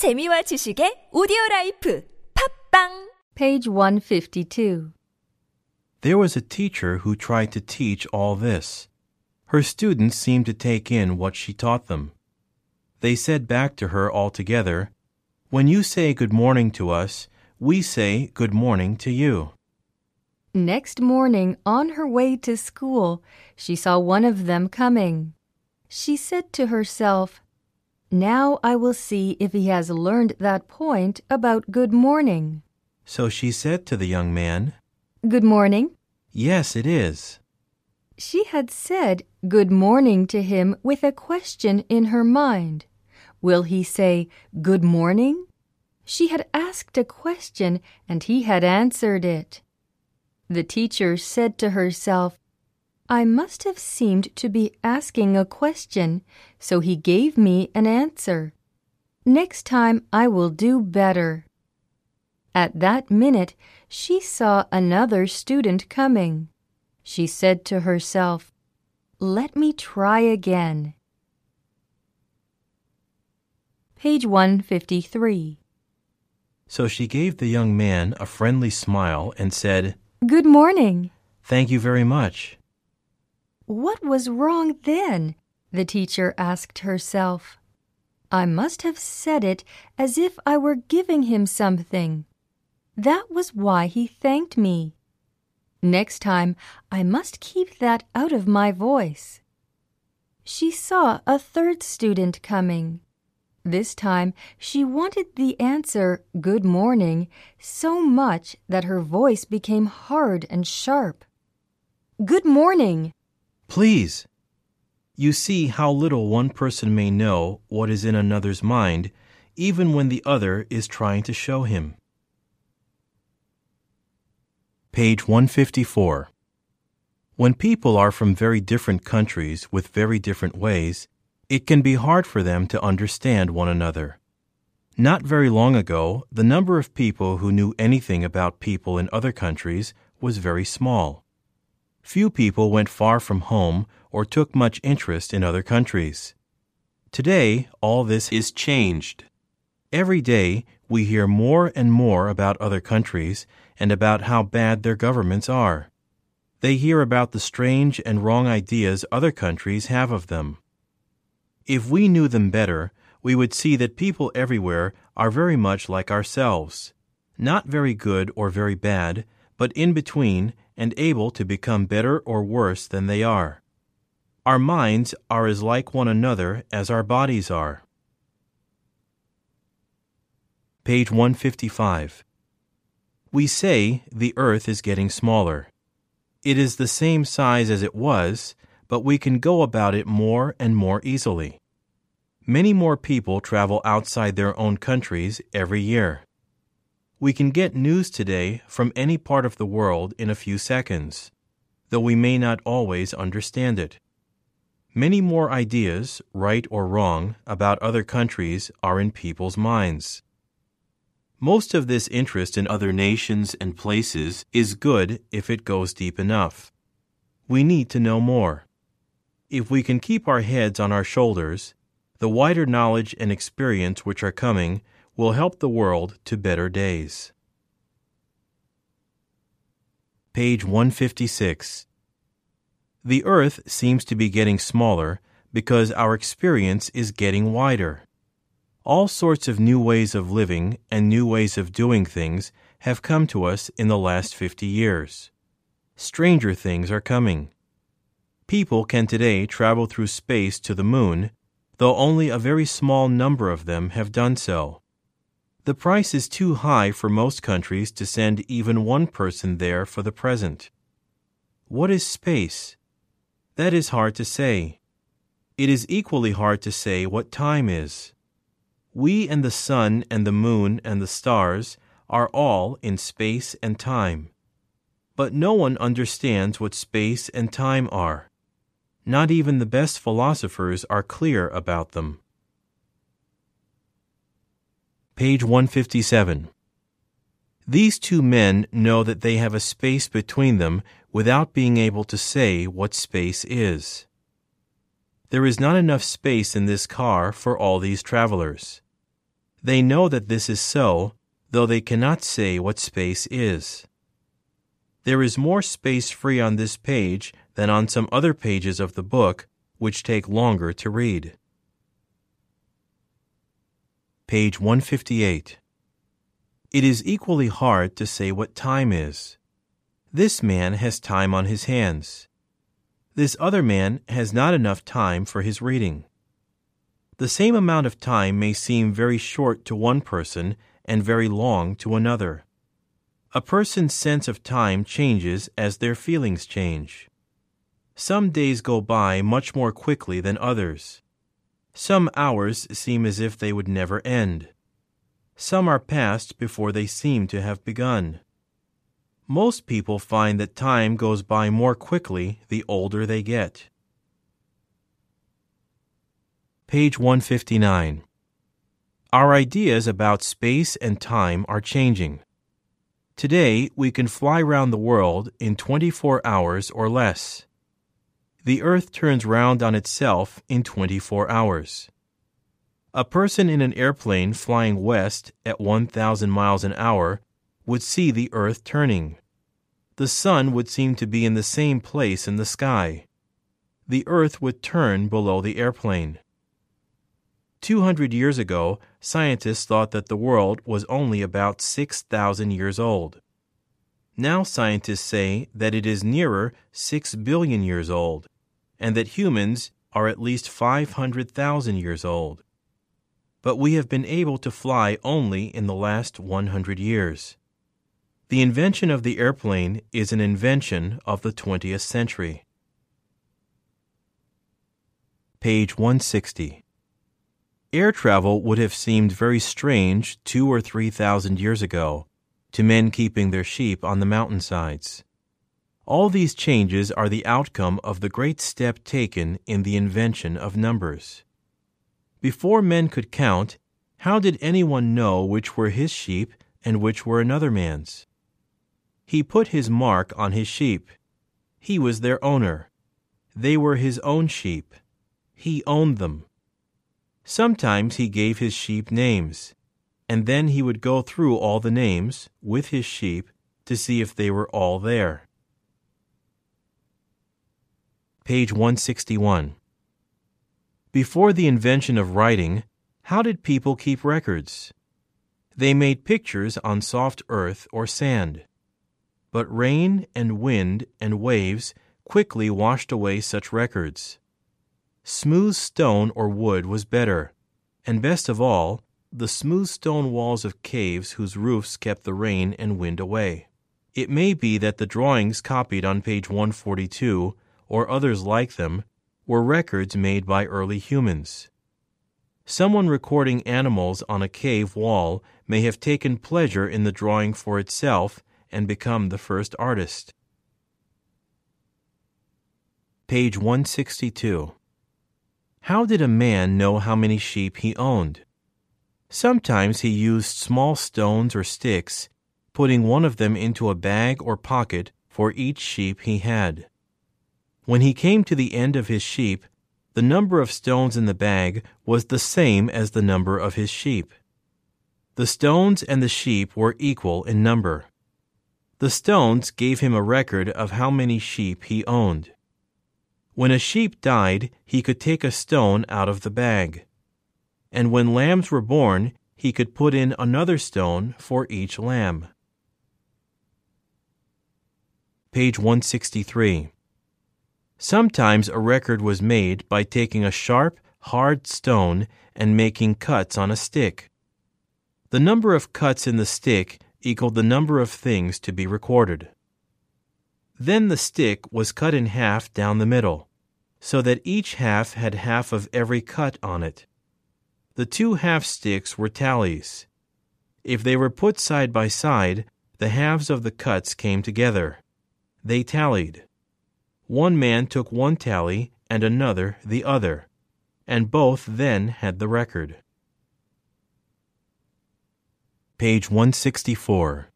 재미와 지식의 오디오 라이프 팟빵 Page 152 There was a teacher who tried to teach all this. Her students seemed to take in what she taught them. They said back to her altogether, When you say good morning to us, we say good morning to you. Next morning, on her way to school, she saw one of them coming. She said to herself, now I will see if he has learned that point about good morning. So she said to the young man, Good morning. Yes, it is. She had said good morning to him with a question in her mind. Will he say good morning? She had asked a question and he had answered it. The teacher said to herself, I must have seemed to be asking a question, so he gave me an answer. Next time I will do better. At that minute, she saw another student coming. She said to herself, Let me try again. Page 153. So she gave the young man a friendly smile and said, Good morning. Thank you very much. What was wrong then? The teacher asked herself. I must have said it as if I were giving him something. That was why he thanked me. Next time, I must keep that out of my voice. She saw a third student coming. This time, she wanted the answer, Good morning, so much that her voice became hard and sharp. Good morning. Please. You see how little one person may know what is in another's mind, even when the other is trying to show him. Page 154. When people are from very different countries with very different ways, it can be hard for them to understand one another. Not very long ago, the number of people who knew anything about people in other countries was very small. Few people went far from home or took much interest in other countries. Today, all this is changed. Every day, we hear more and more about other countries and about how bad their governments are. They hear about the strange and wrong ideas other countries have of them. If we knew them better, we would see that people everywhere are very much like ourselves, not very good or very bad, but in between and able to become better or worse than they are. Our minds are as like one another as our bodies are. Page 155. We say the earth is getting smaller. It is the same size as it was, but we can go about it more and more easily. Many more people travel outside their own countries every year. We can get news today from any part of the world in a few seconds, though we may not always understand it. Many more ideas, right or wrong, about other countries are in people's minds. Most of this interest in other nations and places is good if it goes deep enough. We need to know more. If we can keep our heads on our shoulders, the wider knowledge and experience which are coming will help the world to better days. Page 156. The earth seems to be getting smaller because our experience is getting wider. All sorts of new ways of living and new ways of doing things have come to us in the last 50 years. Stranger things are coming. People can today travel through space to the moon, though only a very small number of them have done so. The price is too high for most countries to send even one person there for the present. What is space? That is hard to say. It is equally hard to say what time is. We and the sun and the moon and the stars are all in space and time. But no one understands what space and time are. Not even the best philosophers are clear about them. Page 157. These two men know that they have a space between them without being able to say what space is. There is not enough space in this car for all these travelers. They know that this is so, though they cannot say what space is. There is more space free on this page than on some other pages of the book, which take longer to read. Page 158. It is equally hard to say what time is. This man has time on his hands. This other man has not enough time for his reading. The same amount of time may seem very short to one person and very long to another. A person's sense of time changes as their feelings change. Some days go by much more quickly than others. Some hours seem as if they would never end. Some are past before they seem to have begun. Most people find that time goes by more quickly the older they get. Page 159. Our ideas about space and time are changing. Today, we can fly round the world in 24 hours or less. The Earth turns round on itself in 24 hours. A person in an airplane flying west at 1,000 miles an hour would see the Earth turning. The sun would seem to be in the same place in the sky. The Earth would turn below the airplane. 200 years ago, scientists thought that the world was only about 6,000 years old. Now scientists say that it is nearer 6 billion years old, and that humans are at least 500,000 years old. But we have been able to fly only in the last 100 years. The invention of the airplane is an invention of the 20th century. Page 160. Air travel would have seemed very strange two or three thousand years ago to men keeping their sheep on the mountainsides. All these changes are the outcome of the great step taken in the invention of numbers. Before men could count, how did anyone know which were his sheep and which were another man's? He put his mark on his sheep. He was their owner. They were his own sheep. He owned them. Sometimes he gave his sheep names, and then he would go through all the names with his sheep to see if they were all there. Page 161. Before the invention of writing, how did people keep records? They made pictures on soft earth or sand. But rain and wind and waves quickly washed away such records. Smooth stone or wood was better, and best of all, the smooth stone walls of caves whose roofs kept the rain and wind away. It may be that the drawings copied on page 142, or others like them, were records made by early humans. Someone recording animals on a cave wall may have taken pleasure in the drawing for itself and become the first artist. Page 162. How did a man know how many sheep he owned? Sometimes he used small stones or sticks, putting one of them into a bag or pocket for each sheep he had. When he came to the end of his sheep, the number of stones in the bag was the same as the number of his sheep. The stones and the sheep were equal in number. The stones gave him a record of how many sheep he owned. When a sheep died, he could take a stone out of the bag. And when lambs were born, he could put in another stone for each lamb. Page 163. Sometimes a record was made by taking a sharp, hard stone and making cuts on a stick. The number of cuts in the stick equaled the number of things to be recorded. Then the stick was cut in half down the middle, so that each half had half of every cut on it. The two half sticks were tallies. If they were put side by side, the halves of the cuts came together. They tallied. One man took one tally and another the other, and both then had the record. Page 164.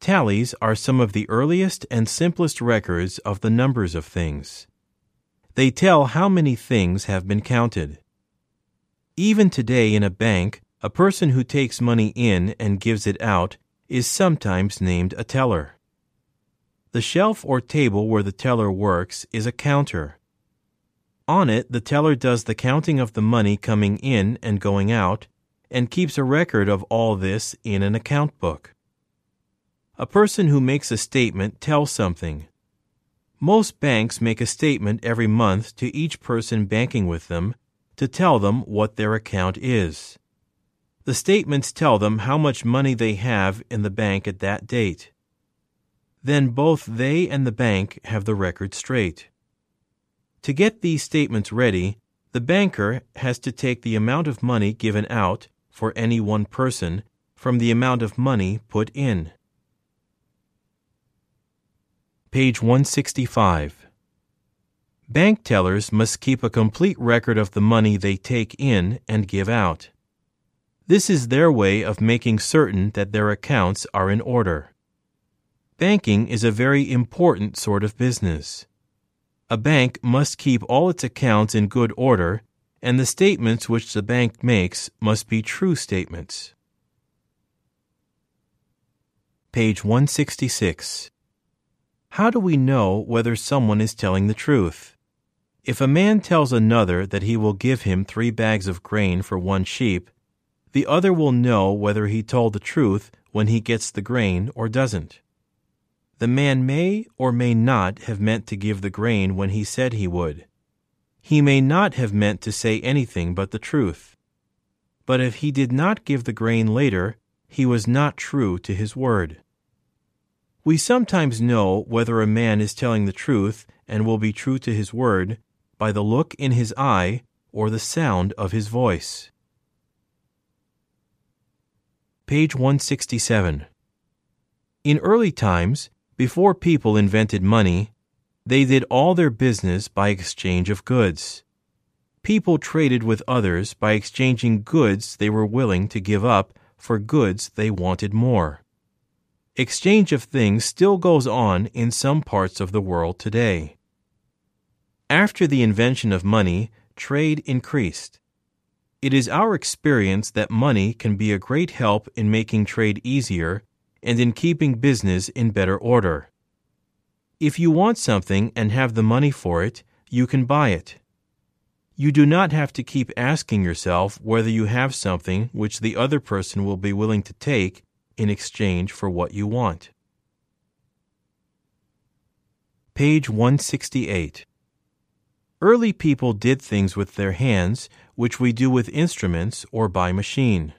Tallies are some of the earliest and simplest records of the numbers of things. They tell how many things have been counted. Even today in a bank, A person who takes money in and gives it out is sometimes named a teller. The shelf or table where the teller works is a counter. On it, the teller does the counting of the money coming in and going out and keeps a record of all this in an account book. A person who makes a statement tells something. Most banks make a statement every month to each person banking with them to tell them what their account is. The statements tell them how much money they have in the bank at that date. Then both they and the bank have the record straight. To get these statements ready, the banker has to take the amount of money given out for any one person from the amount of money put in. Page 165. Bank tellers must keep a complete record of the money they take in and give out. This is their way of making certain that their accounts are in order. Banking is a very important sort of business. A bank must keep all its accounts in good order, and the statements which the bank makes must be true statements. Page 166. How do we know whether someone is telling the truth? If a man tells another that he will give him three bags of grain for one sheep, the other will know whether he told the truth when he gets the grain or doesn't. The man may or may not have meant to give the grain when he said he would. He may not have meant to say anything but the truth. But if he did not give the grain later, he was not true to his word. We sometimes know whether a man is telling the truth and will be true to his word by the look in his eye or the sound of his voice. Page 167. In early times, before people invented money, they did all their business by exchange of goods. People traded with others by exchanging goods they were willing to give up for goods they wanted more. Exchange of things still goes on in some parts of the world today. After the invention of money, trade increased. It is our experience that money can be a great help in making trade easier and in keeping business in better order. If you want something and have the money for it, you can buy it. You do not have to keep asking yourself whether you have something which the other person will be willing to take in exchange for what you want. Page 168. Early people did things with their hands which we do with instruments or by machine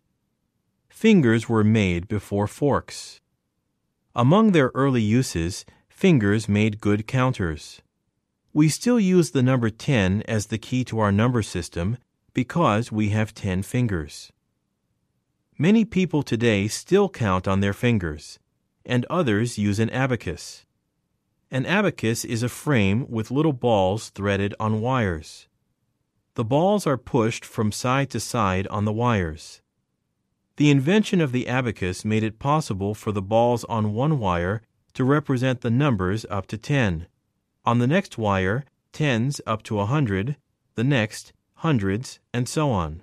fingers were made before forks. Among their early uses, fingers made good counters. We still use the number 10 as the key to our number system because we have 10 fingers. Many people today still count on their fingers, and others use an abacus. An abacus is a frame with little balls threaded on wires. The balls are pushed from side to side on the wires. The invention of the abacus made it possible for the balls on one wire to represent the numbers up to 10. On the next wire, tens up to a 100, the next, hundreds, and so on.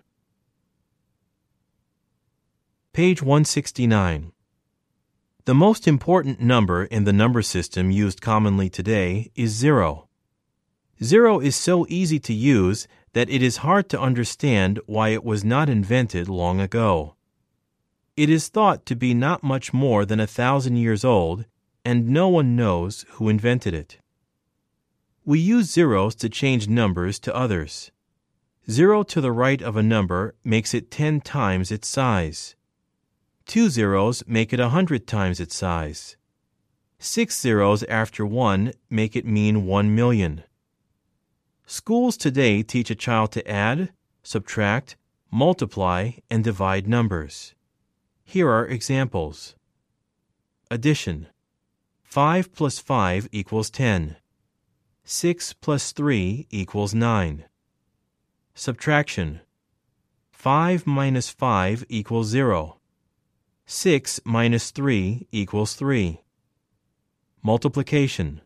Page 169. The most important number in the number system used commonly today is zero. Zero is so easy to use that it is hard to understand why it was not invented long ago. It is thought to be not much more than a thousand years old, and no one knows who invented it. We use zeros to change numbers to others. Zero to the right of a number makes it ten times its size. Two zeros make it a hundred times its size. Six zeros after one make it mean one million. Schools today teach a child to add, subtract, multiply, and divide numbers. Here are examples. Addition 5 plus 5 equals 10. 6 plus 3 equals 9. Subtraction 5 minus 5 equals 0. 6 minus 3 equals 3. Multiplication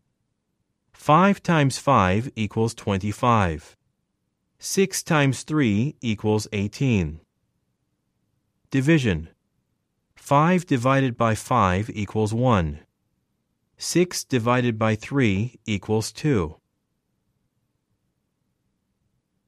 5 times 5 equals 25. 6 times 3 equals 18. Division 5 divided by 5 equals 1. 6 divided by 3 equals 2.